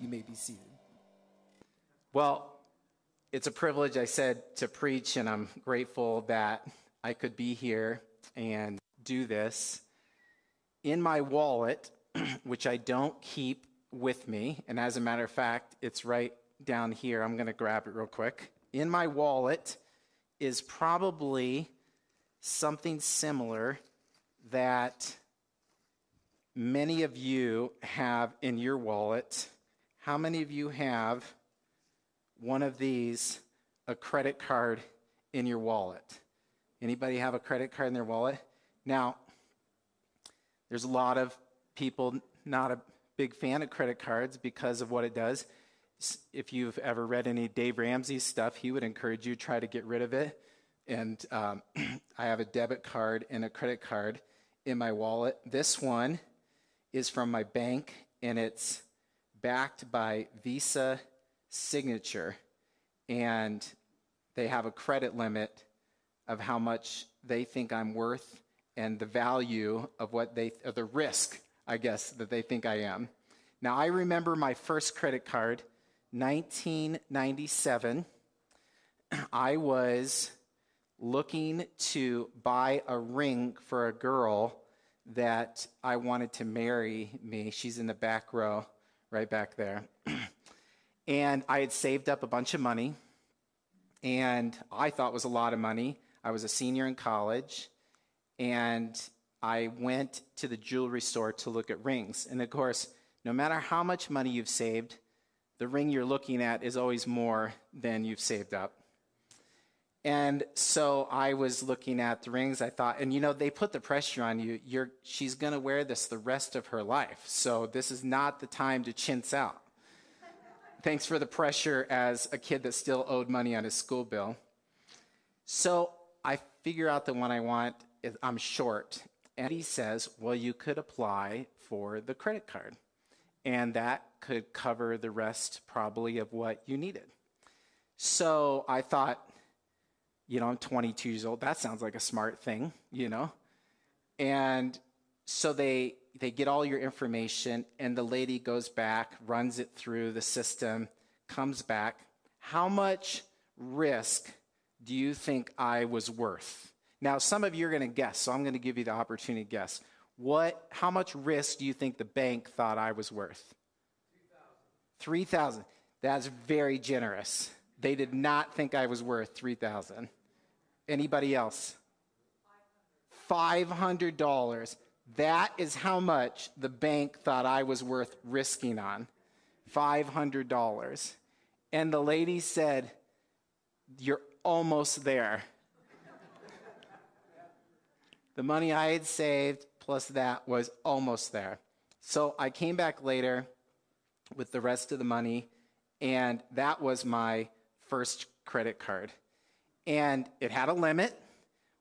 You may be seated. Well, it's a privilege, I said, to preach, and I'm grateful that I could be here and do this. In my wallet, which I don't keep with me, and as a matter of fact, it's right down here. I'm going to grab it real quick. In my wallet is probably something similar that many of you have in your wallet. How many of you have one of these, a credit card in your wallet? Anybody have a credit card in their wallet? Now, there's a lot of people not a big fan of credit cards because of what it does. If you've ever read any Dave Ramsey stuff, he would encourage you to try to get rid of it. And um, I have a debit card and a credit card in my wallet. This one is from my bank, and it's backed by Visa Signature. And they have a credit limit of how much they think I'm worth and the value of what they, or the risk, I guess, that they think I am. Now, I remember my first credit card, 1997. I was looking to buy a ring for a girl that I wanted to marry me. She's in the back row, right back there. and I had saved up a bunch of money, and I thought was a lot of money. I was a senior in college, and I went to the jewelry store to look at rings. And of course, no matter how much money you've saved, the ring you're looking at is always more than you've saved up. And so I was looking at the rings. I thought, and you know, they put the pressure on you. You're, she's going to wear this the rest of her life. So this is not the time to chintz out. Thanks for the pressure as a kid that still owed money on his school bill. So I figure out the one I want. I'm short. And he says, well, you could apply for the credit card. And that could cover the rest probably of what you needed. So I thought, you know, I'm 22 years old. That sounds like a smart thing, you know? And so they they get all your information and the lady goes back, runs it through the system, comes back. How much risk do you think I was worth? Now, some of you are going to guess, so I'm going to give you the opportunity to guess. What how much risk do you think the bank thought I was worth? 3000. 3000. That's very generous. They did not think I was worth 3000. Anybody else? $500. That is how much the bank thought I was worth risking on. $500. And the lady said, You're almost there. the money I had saved plus that was almost there. So I came back later with the rest of the money, and that was my first credit card and it had a limit.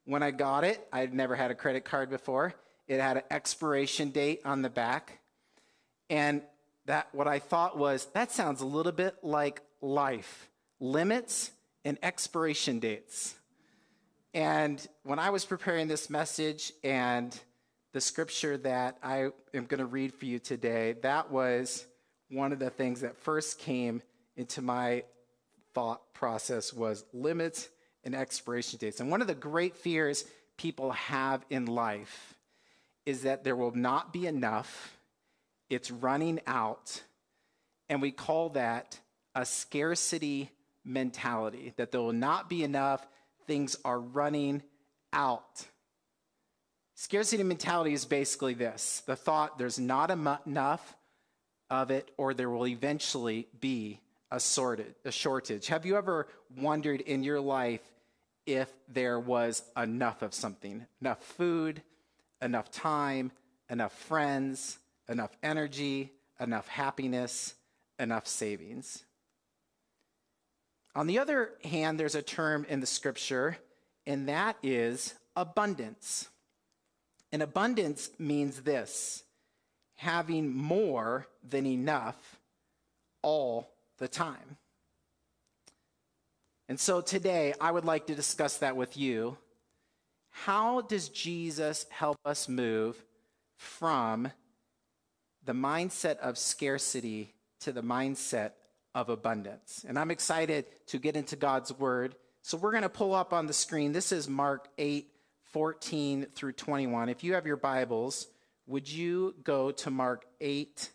When I got it, I had never had a credit card before. It had an expiration date on the back. And that what I thought was that sounds a little bit like life. Limits and expiration dates. And when I was preparing this message and the scripture that I am going to read for you today, that was one of the things that first came into my thought process was limits and expiration dates. And one of the great fears people have in life is that there will not be enough, it's running out, and we call that a scarcity mentality, that there will not be enough, things are running out. Scarcity mentality is basically this the thought there's not enough of it, or there will eventually be a, a shortage. Have you ever wondered in your life if there was enough of something enough food, enough time, enough friends, enough energy, enough happiness, enough savings. On the other hand, there's a term in the scripture, and that is abundance. And abundance means this having more than enough all the time. And so today, I would like to discuss that with you. How does Jesus help us move from the mindset of scarcity to the mindset of abundance. And I'm excited to get into God's word. So we're going to pull up on the screen. This is Mark 8, 14 through 21. If you have your Bibles, would you go to Mark 8,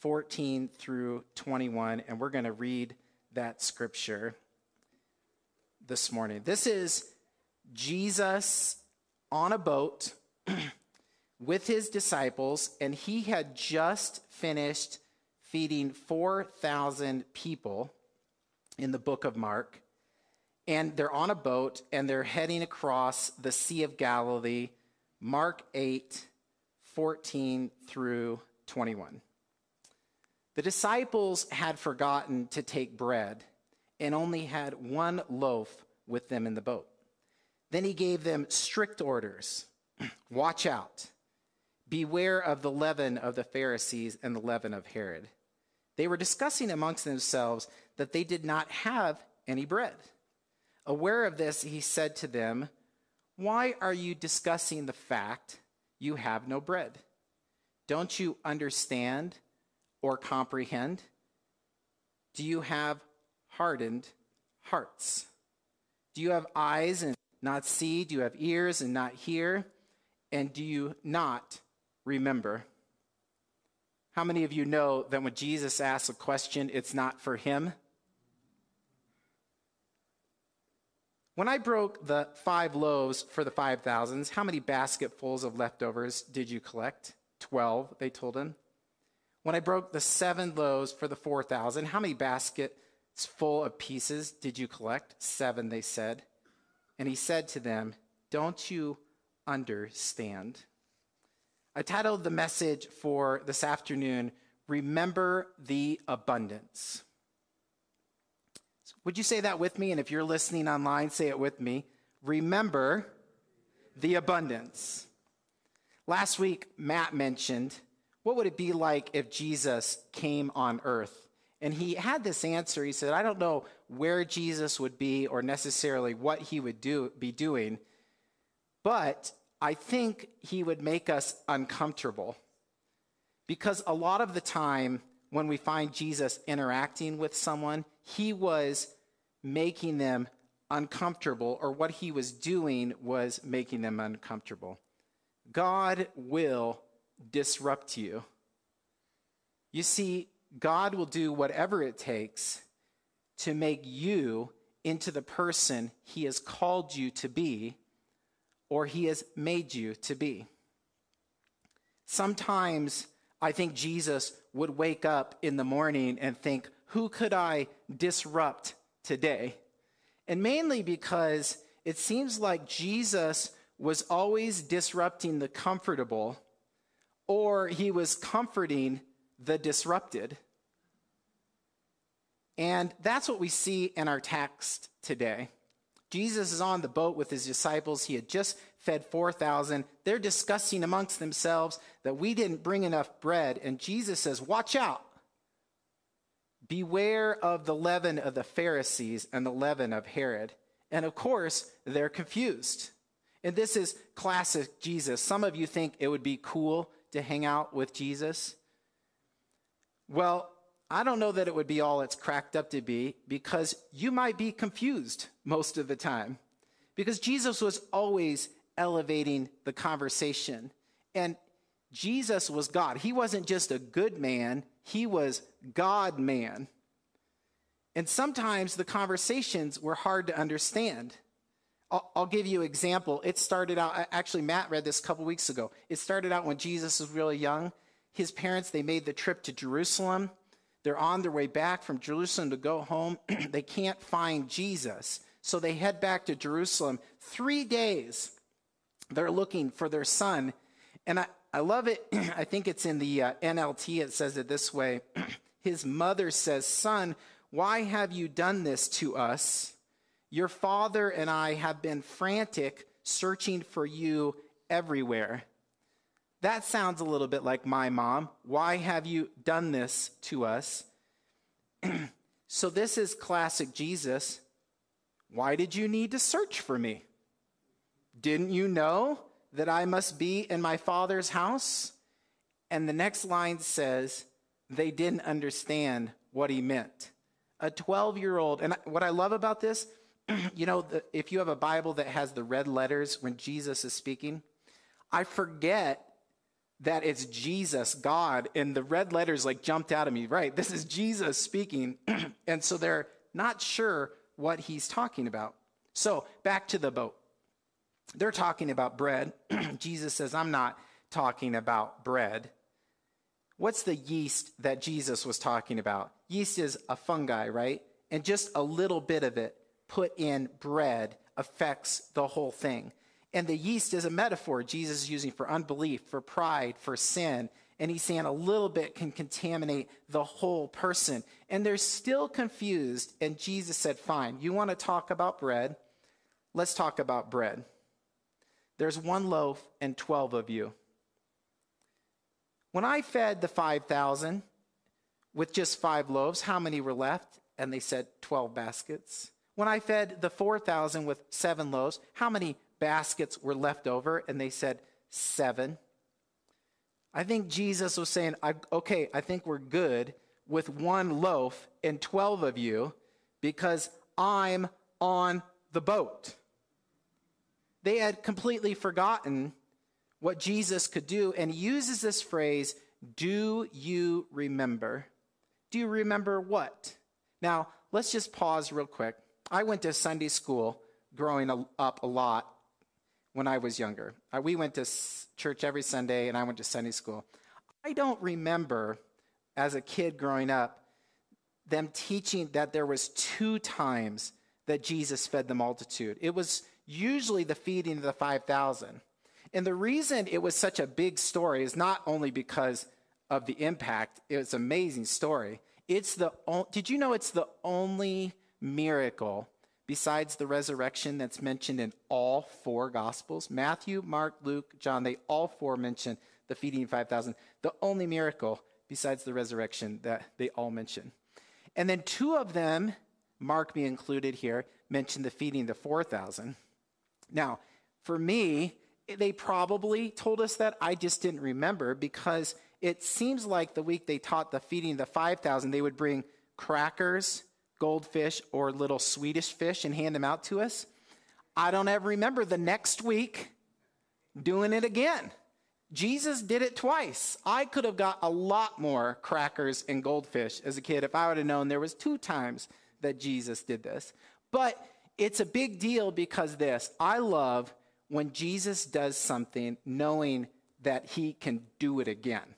14 through 21, and we're going to read that scripture this morning. This is Jesus on a boat with his disciples, and he had just finished feeding 4,000 people in the book of Mark. And they're on a boat and they're heading across the Sea of Galilee, Mark 8, 14 through 21. The disciples had forgotten to take bread and only had one loaf with them in the boat. Then he gave them strict orders Watch out. Beware of the leaven of the Pharisees and the leaven of Herod. They were discussing amongst themselves that they did not have any bread. Aware of this, he said to them, Why are you discussing the fact you have no bread? Don't you understand or comprehend? Do you have hardened hearts? Do you have eyes and not see? Do you have ears and not hear? And do you not remember? How many of you know that when Jesus asks a question, it's not for him? When I broke the five loaves for the five thousands, how many basketfuls of leftovers did you collect? Twelve, they told him. When I broke the seven loaves for the four thousand, how many baskets full of pieces did you collect? Seven, they said. And he said to them, Don't you understand? I titled the message for this afternoon, Remember the Abundance. Would you say that with me? And if you're listening online, say it with me. Remember the abundance. Last week, Matt mentioned what would it be like if Jesus came on earth? And he had this answer. He said, I don't know where Jesus would be or necessarily what he would do, be doing, but I think he would make us uncomfortable. Because a lot of the time, when we find Jesus interacting with someone, he was making them uncomfortable, or what he was doing was making them uncomfortable. God will disrupt you. You see, God will do whatever it takes to make you into the person he has called you to be or he has made you to be. Sometimes I think Jesus would wake up in the morning and think, who could I disrupt today? And mainly because it seems like Jesus was always disrupting the comfortable or he was comforting the disrupted. And that's what we see in our text today. Jesus is on the boat with his disciples. He had just fed 4,000. They're discussing amongst themselves that we didn't bring enough bread. And Jesus says, Watch out. Beware of the leaven of the Pharisees and the leaven of Herod. And of course, they're confused. And this is classic Jesus. Some of you think it would be cool to hang out with Jesus. Well, I don't know that it would be all it's cracked up to be because you might be confused most of the time. Because Jesus was always elevating the conversation. And Jesus was God. He wasn't just a good man, he was God man. And sometimes the conversations were hard to understand. I'll, I'll, give you an example. It started out, actually, Matt read this a couple weeks ago. It started out when Jesus was really young. His parents, they made the trip to Jerusalem. They're on their way back from Jerusalem to go home. they can't find Jesus. So they head back to Jerusalem. Three days, they're looking for their son. And I, I love it. I think it's in the uh, NLT. It says it this way His mother says, Son, why have you done this to us? Your father and I have been frantic searching for you everywhere. That sounds a little bit like my mom. Why have you done this to us? so, this is classic Jesus. Why did you need to search for me? Didn't you know that I must be in my father's house? And the next line says, they didn't understand what he meant. A 12 year old, and what I love about this, you know, the, if you have a Bible that has the red letters when Jesus is speaking, I forget that it's Jesus, God, and the red letters like jumped out of me. Right, this is Jesus speaking. and so they're not sure what he's talking about. So back to the boat. They're talking about bread. Jesus says, I'm not talking about bread. What's the yeast that Jesus was talking about? Yeast is a fungi, right? And just a little bit of it put in bread affects the whole thing. And the yeast is a metaphor Jesus is using for unbelief, for pride, for sin. And he's saying a little bit can contaminate the whole person. And they're still confused. And Jesus said, Fine, you want to talk about bread? Let's talk about bread. There's one loaf and 12 of you. When I fed the 5,000 with just five loaves, how many were left? And they said 12 baskets. When I fed the 4,000 with seven loaves, how many baskets were left over? And they said seven. I think Jesus was saying, okay, I think we're good with one loaf and 12 of you because I'm on the boat. They had completely forgotten what Jesus could do and he uses this phrase, Do you remember? Do you remember what? Now, let's just pause real quick. I went to Sunday school growing up a lot when I was younger. Uh, we went to church every Sunday, and I went to Sunday school. I don't remember as a kid growing up them teaching that there was two times that Jesus fed the multitude. It was usually the feeding of the 5,000. And the reason it was such a big story is not only because of the impact, it's an amazing story. It's the did you know it's the only miracle besides the resurrection that's mentioned in all four gospels Matthew, Mark, Luke, John, they all four mention the feeding of 5,000. The only miracle besides the resurrection that they all mention. And then two of them, Mark being included here, mention the feeding the 4,000. Now, for me, they probably told us that. I just didn't remember because it seems like the week they taught the feeding the 5,000, they would bring crackers goldfish or little Swedish fish and hand them out to us. I don't ever remember the next week doing it again. Jesus did it twice. I could have got a lot more crackers and goldfish as a kid if I would have known there was two times that Jesus did this. But it's a big deal because this, I love when Jesus does something knowing that he can do it again.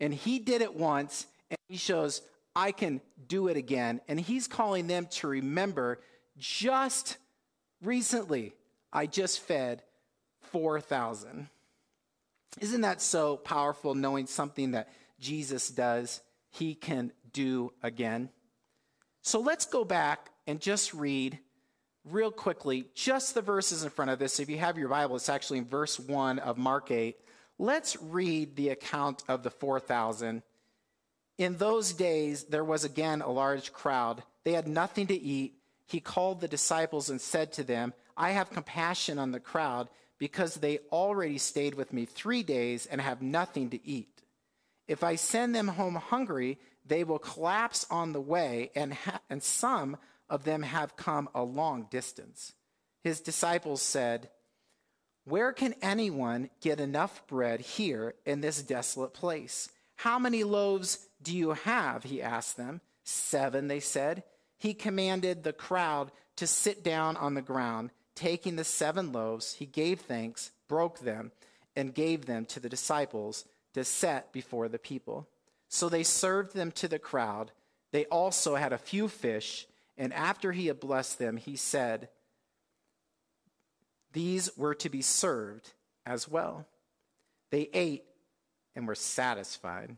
And he did it once and he shows I can do it again. And he's calling them to remember just recently, I just fed 4,000. Isn't that so powerful knowing something that Jesus does, he can do again? So let's go back and just read real quickly just the verses in front of this. If you have your Bible, it's actually in verse 1 of Mark 8. Let's read the account of the 4,000 in those days, there was again a large crowd. They had nothing to eat. He called the disciples and said to them, I have compassion on the crowd because they already stayed with me three days and have nothing to eat. If I send them home hungry, they will collapse on the way, and, ha- and some of them have come a long distance. His disciples said, Where can anyone get enough bread here in this desolate place? How many loaves do you have? He asked them. Seven, they said. He commanded the crowd to sit down on the ground. Taking the seven loaves, he gave thanks, broke them, and gave them to the disciples to set before the people. So they served them to the crowd. They also had a few fish, and after he had blessed them, he said, These were to be served as well. They ate and were satisfied.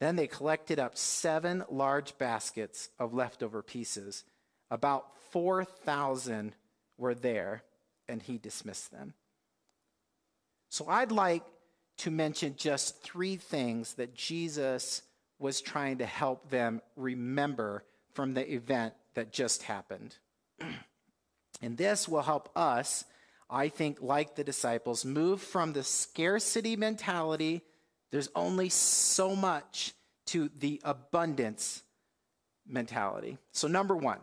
Then they collected up seven large baskets of leftover pieces. About 4,000 were there, and he dismissed them. So I'd like to mention just three things that Jesus was trying to help them remember from the event that just happened. and this will help us, I think, like the disciples, move from the scarcity mentality there's only so much to the abundance mentality. So, number one,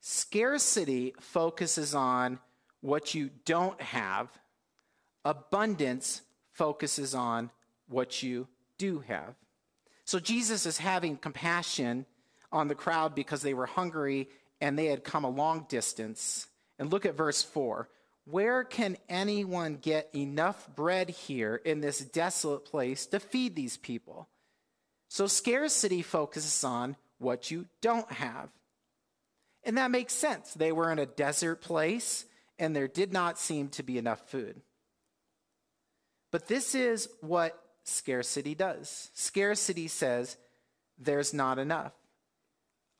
scarcity focuses on what you don't have, abundance focuses on what you do have. So, Jesus is having compassion on the crowd because they were hungry and they had come a long distance. And look at verse 4. Where can anyone get enough bread here in this desolate place to feed these people? So scarcity focuses on what you don't have. And that makes sense. They were in a desert place and there did not seem to be enough food. But this is what scarcity does scarcity says there's not enough.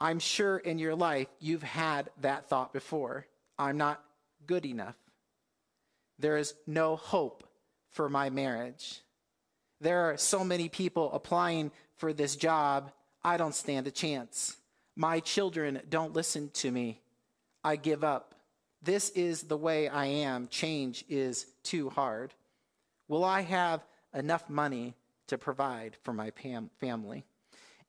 I'm sure in your life you've had that thought before. I'm not good enough. There is no hope for my marriage. There are so many people applying for this job, I don't stand a chance. My children don't listen to me. I give up. This is the way I am. Change is too hard. Will I have enough money to provide for my family?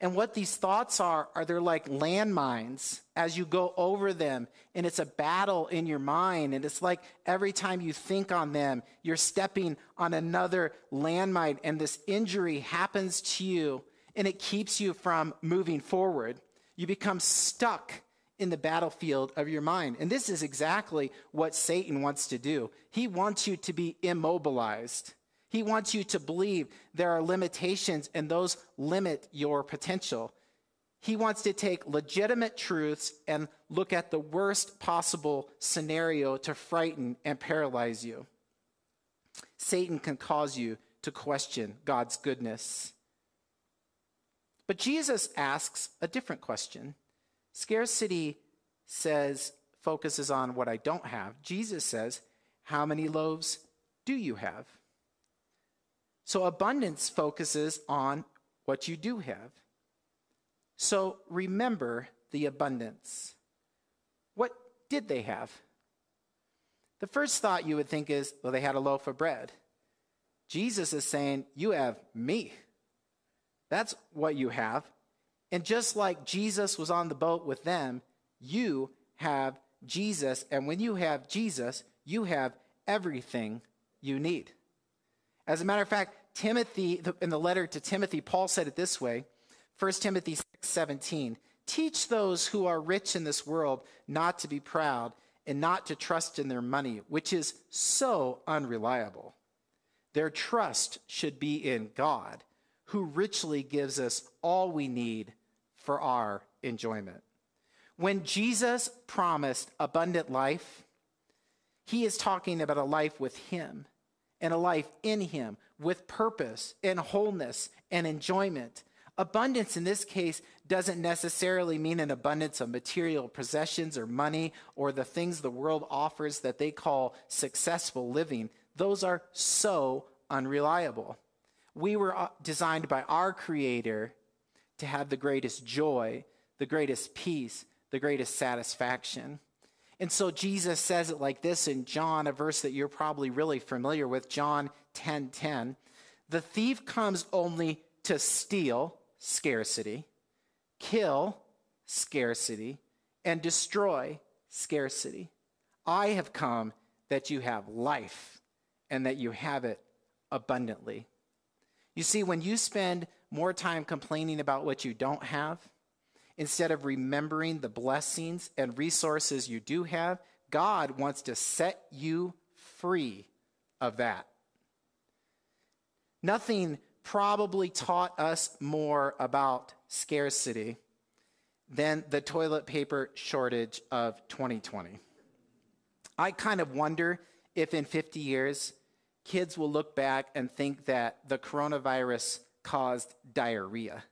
And what these thoughts are, are they're like landmines as you go over them. And it's a battle in your mind. And it's like every time you think on them, you're stepping on another landmine. And this injury happens to you and it keeps you from moving forward. You become stuck in the battlefield of your mind. And this is exactly what Satan wants to do. He wants you to be immobilized. He wants you to believe there are limitations and those limit your potential. He wants to take legitimate truths and look at the worst possible scenario to frighten and paralyze you. Satan can cause you to question God's goodness. But Jesus asks a different question. Scarcity says, focuses on what I don't have. Jesus says, How many loaves do you have? So abundance focuses on what you do have. So remember the abundance. What did they have? The first thought you would think is, well, they had a loaf of bread. Jesus is saying, You have me. That's what you have. And just like Jesus was on the boat with them, you have Jesus. And when you have Jesus, you have everything you need. As a matter of fact, Timothy, in the letter to Timothy, Paul said it this way 1 Timothy 6 17. Teach those who are rich in this world not to be proud and not to trust in their money, which is so unreliable. Their trust should be in God, who richly gives us all we need for our enjoyment. When Jesus promised abundant life, he is talking about a life with him and a life in Him with purpose and wholeness and enjoyment. Abundance in this case doesn't necessarily mean an abundance of material possessions or money or the things the world offers that they call successful living. Those are so unreliable. We were uh, designed by our Creator to have the greatest joy, the greatest peace, the greatest satisfaction. And so Jesus says it like this in John, a verse that you're probably really familiar with, John 10:10. 10, 10. The thief comes only to steal, scarcity, kill, scarcity, and destroy, scarcity. I have come that you have life and that you have it abundantly. You see, when you spend more time complaining about what you don't have, Instead of remembering the blessings and resources you do have, God wants to set you free of that. Nothing probably taught us more about scarcity than the toilet paper shortage of 2020. I kind of wonder if in 50 years, kids will look back and think that the coronavirus caused diarrhea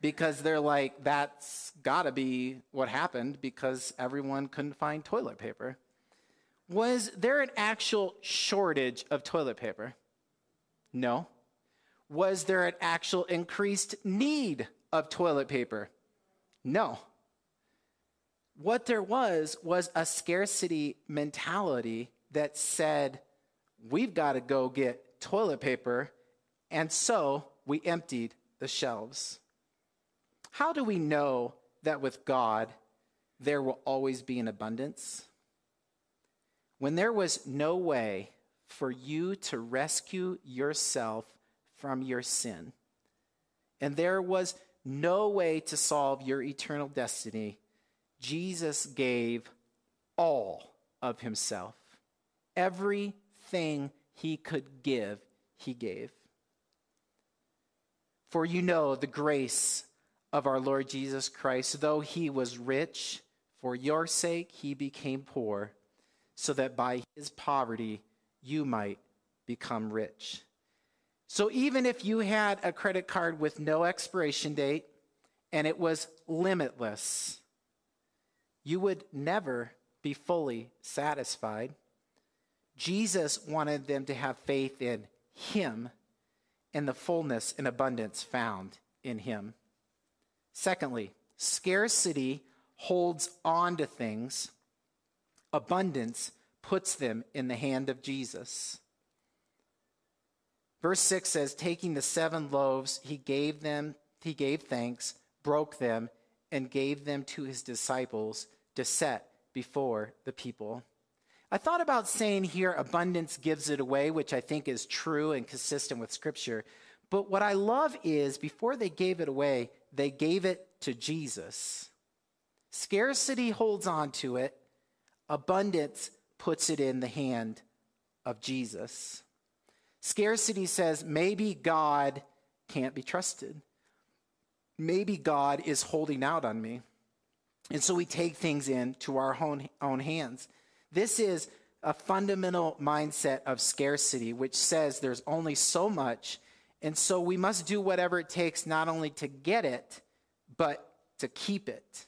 because they're like, that's got to be what happened because everyone couldn't find toilet paper. Was there an actual shortage of toilet paper? No. Was there an actual increased need of toilet paper? No. What there was was a scarcity mentality that said, we've got to go get toilet paper, and so we emptied the shelves. How do we know that with God there will always be an abundance? When there was no way for you to rescue yourself from your sin, and there was no way to solve your eternal destiny, Jesus gave all of himself. Everything he could give, he gave. For you know the grace of our Lord Jesus Christ, though he was rich, for your sake he became poor, so that by his poverty you might become rich. So even if you had a credit card with no expiration date and it was limitless, you would never be fully satisfied. Jesus wanted them to have faith in him and the fullness and abundance found in him. Secondly, scarcity holds on to things, abundance puts them in the hand of Jesus. Verse 6 says, Taking the seven loaves, he gave them, he gave thanks, broke them, and gave them to his disciples to set before the people. I thought about saying here, abundance gives it away, which I think is true and consistent with Scripture. But what I love is before they gave it away, they gave it to Jesus. Scarcity holds on to it, abundance puts it in the hand of Jesus. Scarcity says maybe God can't be trusted. Maybe God is holding out on me. And so we take things into our own, own hands. This is a fundamental mindset of scarcity, which says there's only so much. And so we must do whatever it takes not only to get it, but to keep it.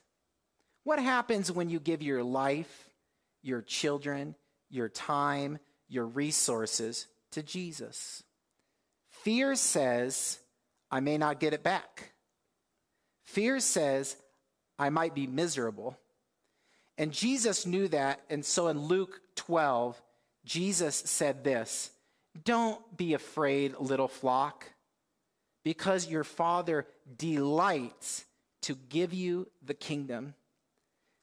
What happens when you give your life, your children, your time, your resources to Jesus? Fear says, I may not get it back. Fear says, I might be miserable. And Jesus knew that. And so in Luke 12, Jesus said this Don't be afraid, little flock, because your Father delights to give you the kingdom.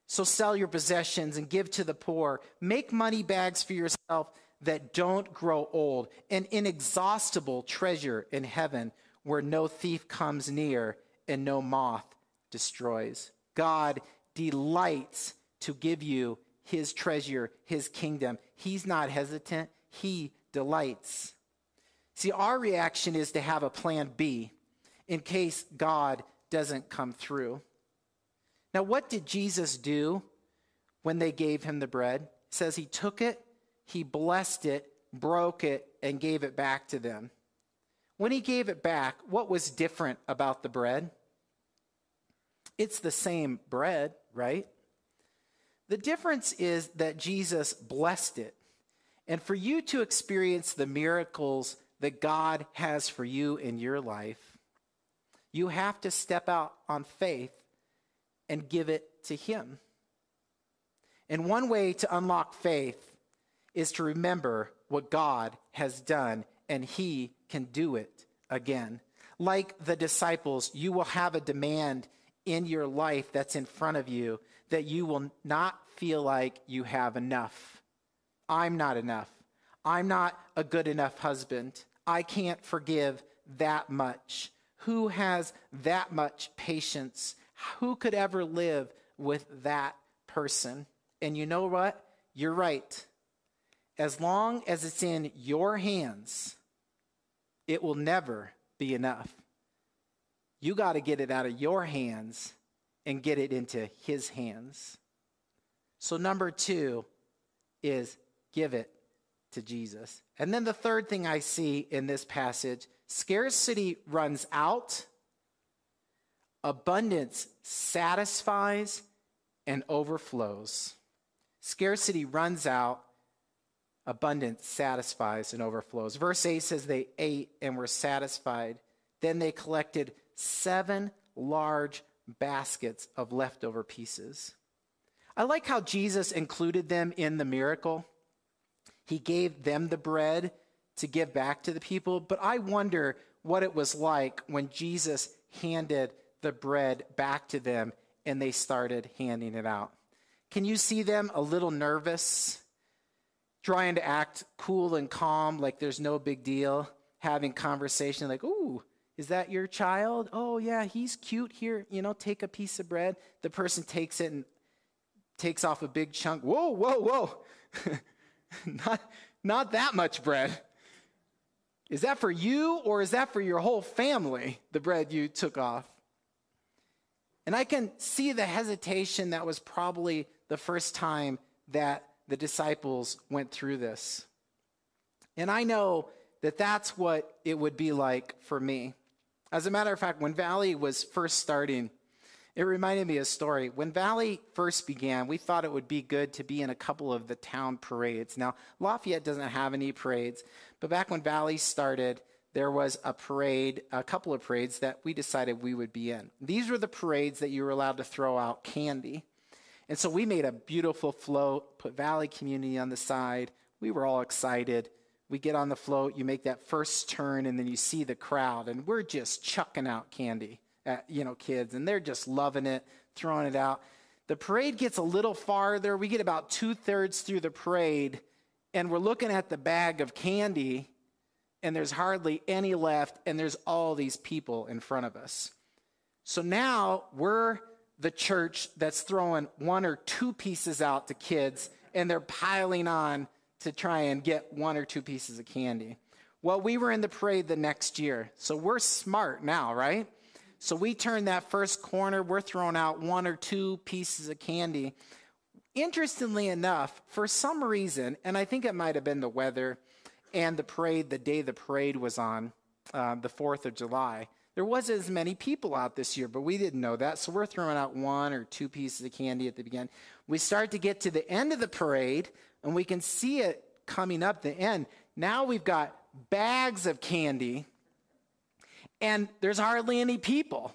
So sell your possessions and give to the poor. Make money bags for yourself that don't grow old, an inexhaustible treasure in heaven where no thief comes near and no moth destroys. God delights to give you his treasure, his kingdom. He's not hesitant, he delights. See, our reaction is to have a plan B in case God doesn't come through. Now, what did Jesus do when they gave him the bread? It says he took it, he blessed it, broke it, and gave it back to them. When he gave it back, what was different about the bread? It's the same bread, right? The difference is that Jesus blessed it. And for you to experience the miracles that God has for you in your life, you have to step out on faith and give it to Him. And one way to unlock faith is to remember what God has done, and He can do it again. Like the disciples, you will have a demand in your life that's in front of you that you will not feel like you have enough. I'm not enough. I'm not a good enough husband. I can't forgive that much. Who has that much patience? Who could ever live with that person? And you know what? You're right. As long as it's in your hands, it will never be enough. You got to get it out of your hands and get it into his hands. So, number two is give it to Jesus. And then the third thing I see in this passage scarcity runs out, abundance satisfies and overflows. Scarcity runs out, abundance satisfies and overflows. Verse 8 says they ate and were satisfied. Then they collected seven large baskets of leftover pieces. I like how Jesus included them in the miracle. He gave them the bread to give back to the people, but I wonder what it was like when Jesus handed the bread back to them and they started handing it out. Can you see them a little nervous, trying to act cool and calm, like there's no big deal, having conversation like, ooh, is that your child? Oh, yeah, he's cute. Here, you know, take a piece of bread. The person takes it and takes off a big chunk. Whoa, whoa, whoa. not, not that much bread. Is that for you or is that for your whole family, the bread you took off? And I can see the hesitation that was probably the first time that the disciples went through this. And I know that that's what it would be like for me. As a matter of fact, when Valley was first starting, it reminded me of a story. When Valley first began, we thought it would be good to be in a couple of the town parades. Now, Lafayette doesn't have any parades, but back when Valley started, there was a parade, a couple of parades that we decided we would be in. These were the parades that you were allowed to throw out candy. And so we made a beautiful float, put Valley Community on the side. We were all excited. We get on the float, you make that first turn, and then you see the crowd, and we're just chucking out candy at, you know, kids, and they're just loving it, throwing it out. The parade gets a little farther. We get about two thirds through the parade, and we're looking at the bag of candy, and there's hardly any left, and there's all these people in front of us. So now we're the church that's throwing one or two pieces out to kids, and they're piling on to try and get one or two pieces of candy. Well, we were in the parade the next year, so we're smart now, right? So we turn that first corner, we're throwing out one or two pieces of candy. Interestingly enough, for some reason, and I think it might have been the weather, and the parade, the day the parade was on, uh, the 4th of July. There wasn't as many people out this year, but we didn't know that. So we're throwing out one or two pieces of candy at the beginning. We start to get to the end of the parade, and we can see it coming up the end. Now we've got bags of candy, and there's hardly any people.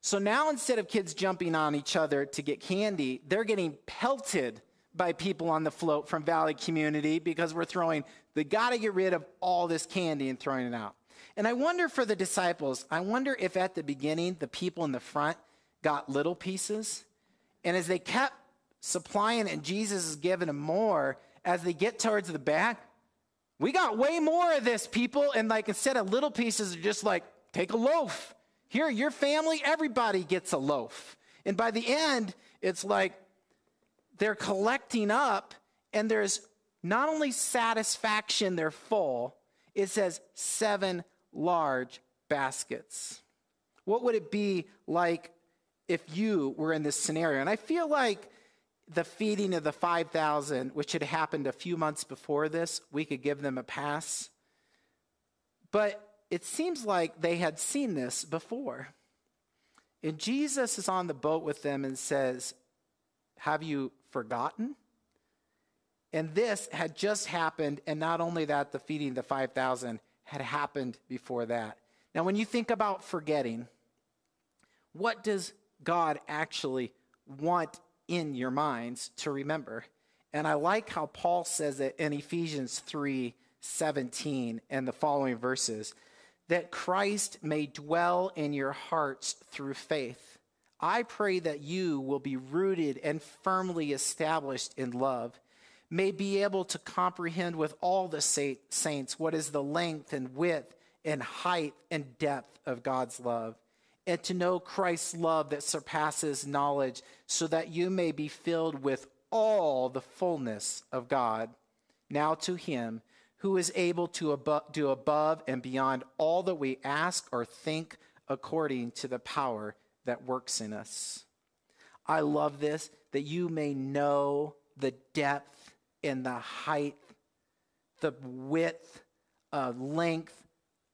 So now instead of kids jumping on each other to get candy, they're getting pelted by people on the float from Valley Community because we're throwing, they got to get rid of all this candy and throwing it out. And I wonder for the disciples, I wonder if at the beginning the people in the front got little pieces. And as they kept supplying and Jesus is giving them more, as they get towards the back, we got way more of this, people. And like instead of little pieces, just like, take a loaf. Here, your family, everybody gets a loaf. And by the end, it's like they're collecting up, and there's not only satisfaction, they're full, it says seven large baskets. What would it be like if you were in this scenario? And I feel like the feeding of the 5,000, which had happened a few months before this, we could give them a pass. But it seems like they had seen this before. And Jesus is on the boat with them and says, Have you forgotten? And this had just happened, and not only that, the feeding the 5,000 had happened before that. Now, when you think about forgetting, what does God actually want in your minds to remember? And I like how Paul says it in Ephesians 3 17 and the following verses that Christ may dwell in your hearts through faith. I pray that you will be rooted and firmly established in love may be able to comprehend with all the saints what is the length and width and height and depth of God's love, and to know Christ's love that surpasses knowledge, so that you may be filled with all the fullness of God. Now to him who is able to do above and beyond all that we ask or think according to the power that works in us. I love this, that you may know the depth and the height, the width, uh, length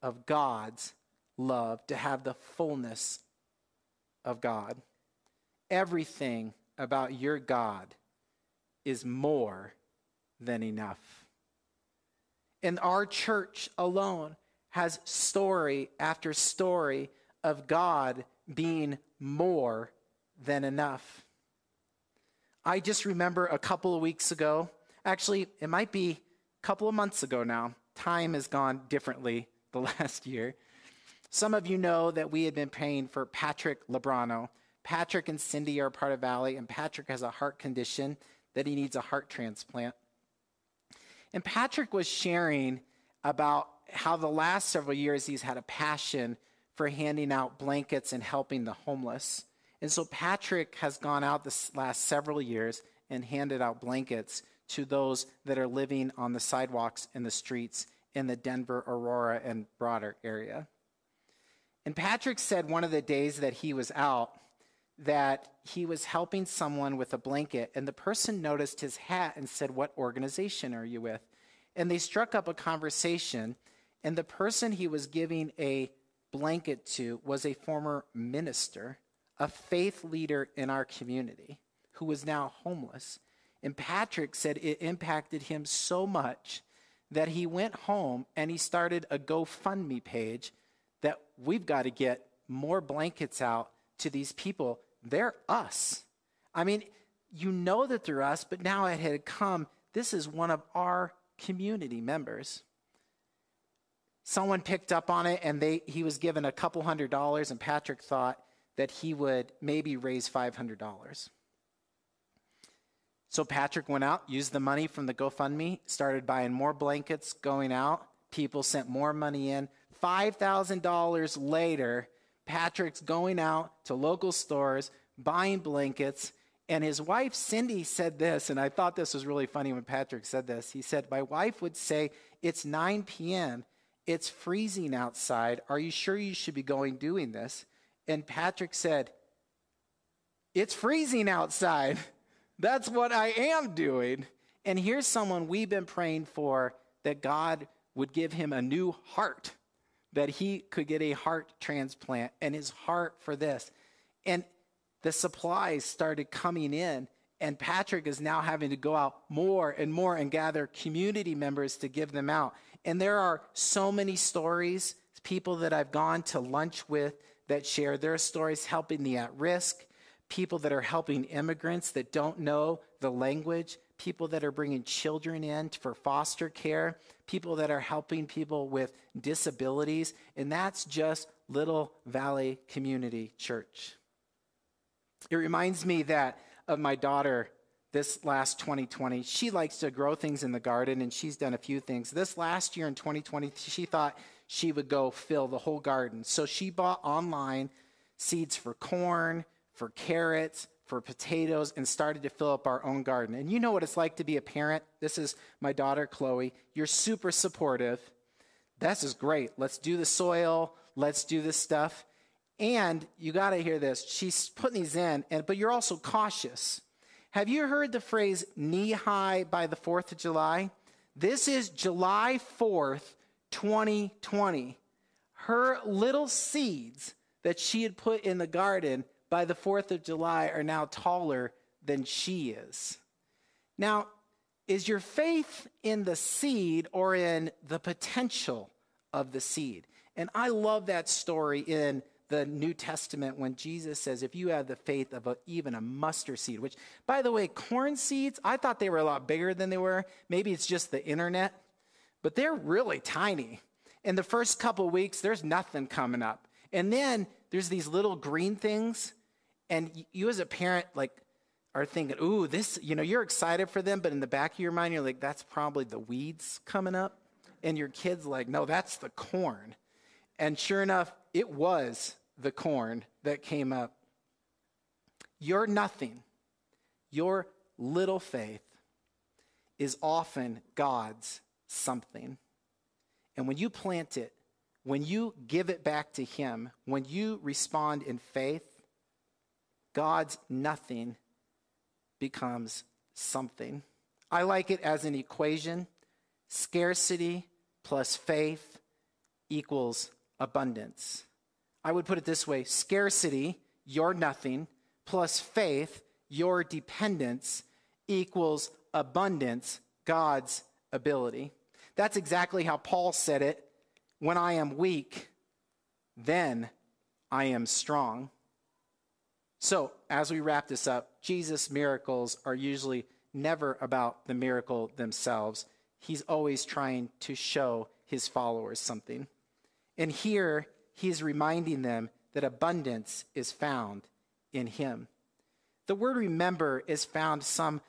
of God's love, to have the fullness of God. Everything about your God is more than enough. And our church alone has story after story of God being more than enough. I just remember a couple of weeks ago, Actually, it might be a couple of months ago now. Time has gone differently the last year. Some of you know that we had been praying for Patrick Lebrano. Patrick and Cindy are part of Valley, and Patrick has a heart condition that he needs a heart transplant. And Patrick was sharing about how the last several years he's had a passion for handing out blankets and helping the homeless. And so Patrick has gone out this last several years and handed out blankets to those that are living on the sidewalks and the streets in the Denver, Aurora, and broader area. And Patrick said one of the days that he was out that he was helping someone with a blanket, and the person noticed his hat and said, What organization are you with? And they struck up a conversation, and the person he was giving a blanket to was a former minister, a faith leader in our community who was now homeless. And Patrick said it impacted him so much that he went home and he started a GoFundMe page that we've got to get more blankets out to these people. They're us. I mean, you know that they're us, but now it had come. This is one of our community members. Someone picked up on it and they, he was given a couple hundred dollars, and Patrick thought that he would maybe raise $500. So Patrick went out, used the money from the GoFundMe, started buying more blankets going out. People sent more money in. $5,000 later, Patrick's going out to local stores, buying blankets. And his wife, Cindy, said this, and I thought this was really funny when Patrick said this. He said, My wife would say, It's 9 p.m., it's freezing outside. Are you sure you should be going doing this? And Patrick said, It's freezing outside. That's what I am doing. And here's someone we've been praying for that God would give him a new heart, that he could get a heart transplant and his heart for this. And the supplies started coming in, and Patrick is now having to go out more and more and gather community members to give them out. And there are so many stories, people that I've gone to lunch with that share their stories helping the at risk, people that are helping immigrants that don't know the language, people that are bringing children in for foster care, people that are helping people with disabilities, and that's just Little Valley Community Church. It reminds me that of my daughter this last 2020. She likes to grow things in the garden and she's done a few things. This last year in 2020, she thought she would go fill the whole garden. So she bought online seeds for corn, for carrots, for potatoes, and started to fill up our own garden. And you know what it's like to be a parent. This is my daughter, Chloe. You're super supportive. This is great. Let's do the soil. Let's do this stuff. And you got to hear this. She's putting these in, and, but you're also cautious. Have you heard the phrase knee high by the 4th of July? This is July 4th, 2020. Her little seeds that she had put in the garden by the 4th of July are now taller than she is. Now, is your faith in the seed or in the potential of the seed? And I love that story in the New Testament when Jesus says, if you have the faith of a, even a mustard seed, which, by the way, corn seeds, I thought they were a lot bigger than they were. Maybe it's just the internet, but they're really tiny. In the first couple weeks, there's nothing coming up. And then there's these little green things and you as a parent like are thinking ooh this you know you're excited for them but in the back of your mind you're like that's probably the weeds coming up. And your kids like no that's the corn. And sure enough it was the corn that came up. Your nothing your little faith is often god's something. And when you plant it when you give it back to him when you respond in faith God's nothing becomes something. I like it as an equation scarcity plus faith equals abundance. I would put it this way scarcity, your nothing, plus faith, your dependence, equals abundance, God's ability. That's exactly how Paul said it when I am weak, then I am strong. So, as we wrap this up, Jesus' miracles are usually never about the miracle themselves. He's always trying to show his followers something. And here, he is reminding them that abundance is found in him. The word remember is found some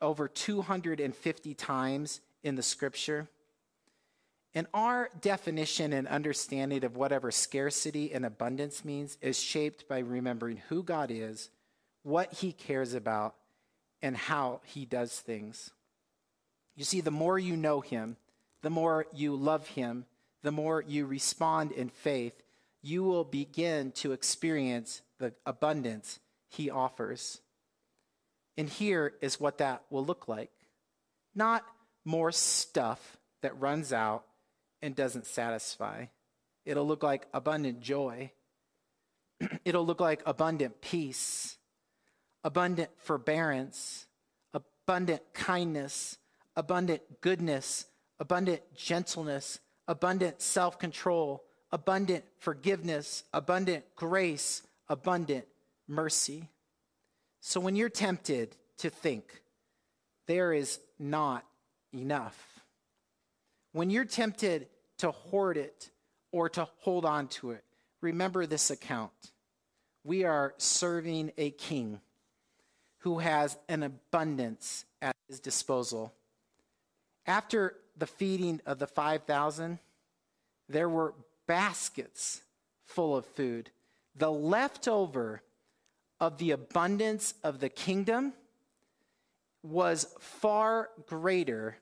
over 250 times in the scripture. And our definition and understanding of whatever scarcity and abundance means is shaped by remembering who God is, what he cares about, and how he does things. You see, the more you know him, the more you love him, the more you respond in faith, you will begin to experience the abundance he offers. And here is what that will look like not more stuff that runs out and doesn't satisfy. It'll look like abundant joy. It'll look like abundant peace, abundant forbearance, abundant kindness, abundant goodness, abundant gentleness, abundant self control, abundant forgiveness, abundant grace, abundant mercy. So when you're tempted to think, there is not enough, when you're tempted to hoard it or to hold on to it, remember this account. We are serving a king who has an abundance at his disposal. After the feeding of the 5,000, there were baskets full of food. The leftover of the abundance of the kingdom was far greater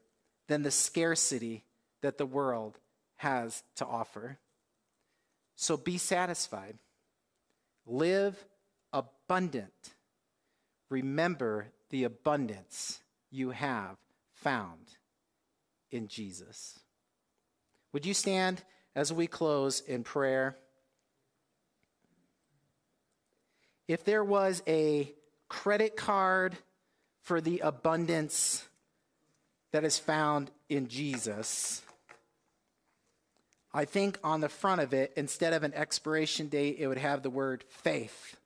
than the scarcity that the world has to offer. So be satisfied. Live abundant. Remember the abundance you have found in Jesus. Would you stand as we close in prayer? if there was a credit card for the abundance that is found in Jesus, I think on the front of it, instead of an expiration date, it would have the word faith.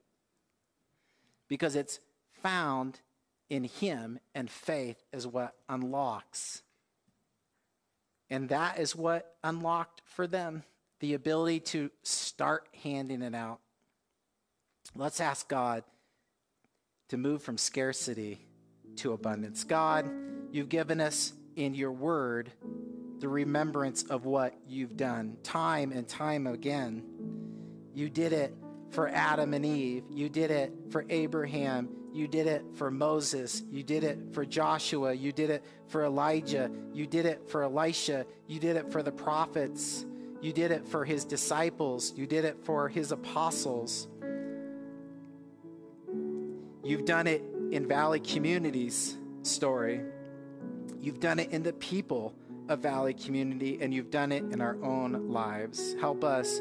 Because it's found in Him, and faith is what unlocks. And that is what unlocked for them the ability to start handing it out. Let's ask God to move from scarcity to abundance. God, you've given us in your word the remembrance of what you've done time and time again. You did it for Adam and Eve, you did it for Abraham, you did it for Moses, you did it for Joshua, you did it for Elijah, you did it for Elisha, you did it for the prophets, you did it for his disciples, you did it for his apostles. You've done it in Valley Communities story. You've done it in the people of Valley Community, and you've done it in our own lives. Help us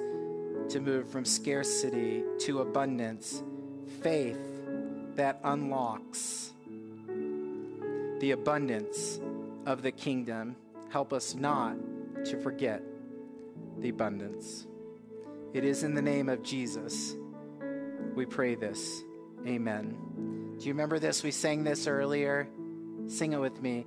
to move from scarcity to abundance, faith that unlocks the abundance of the kingdom. Help us not to forget the abundance. It is in the name of Jesus we pray this. Amen. Do you remember this? We sang this earlier. Sing it with me.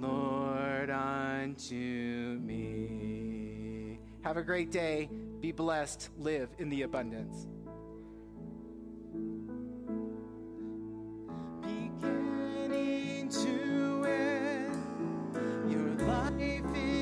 Lord unto me. Have a great day. Be blessed. Live in the abundance. Beginning to end, your life is.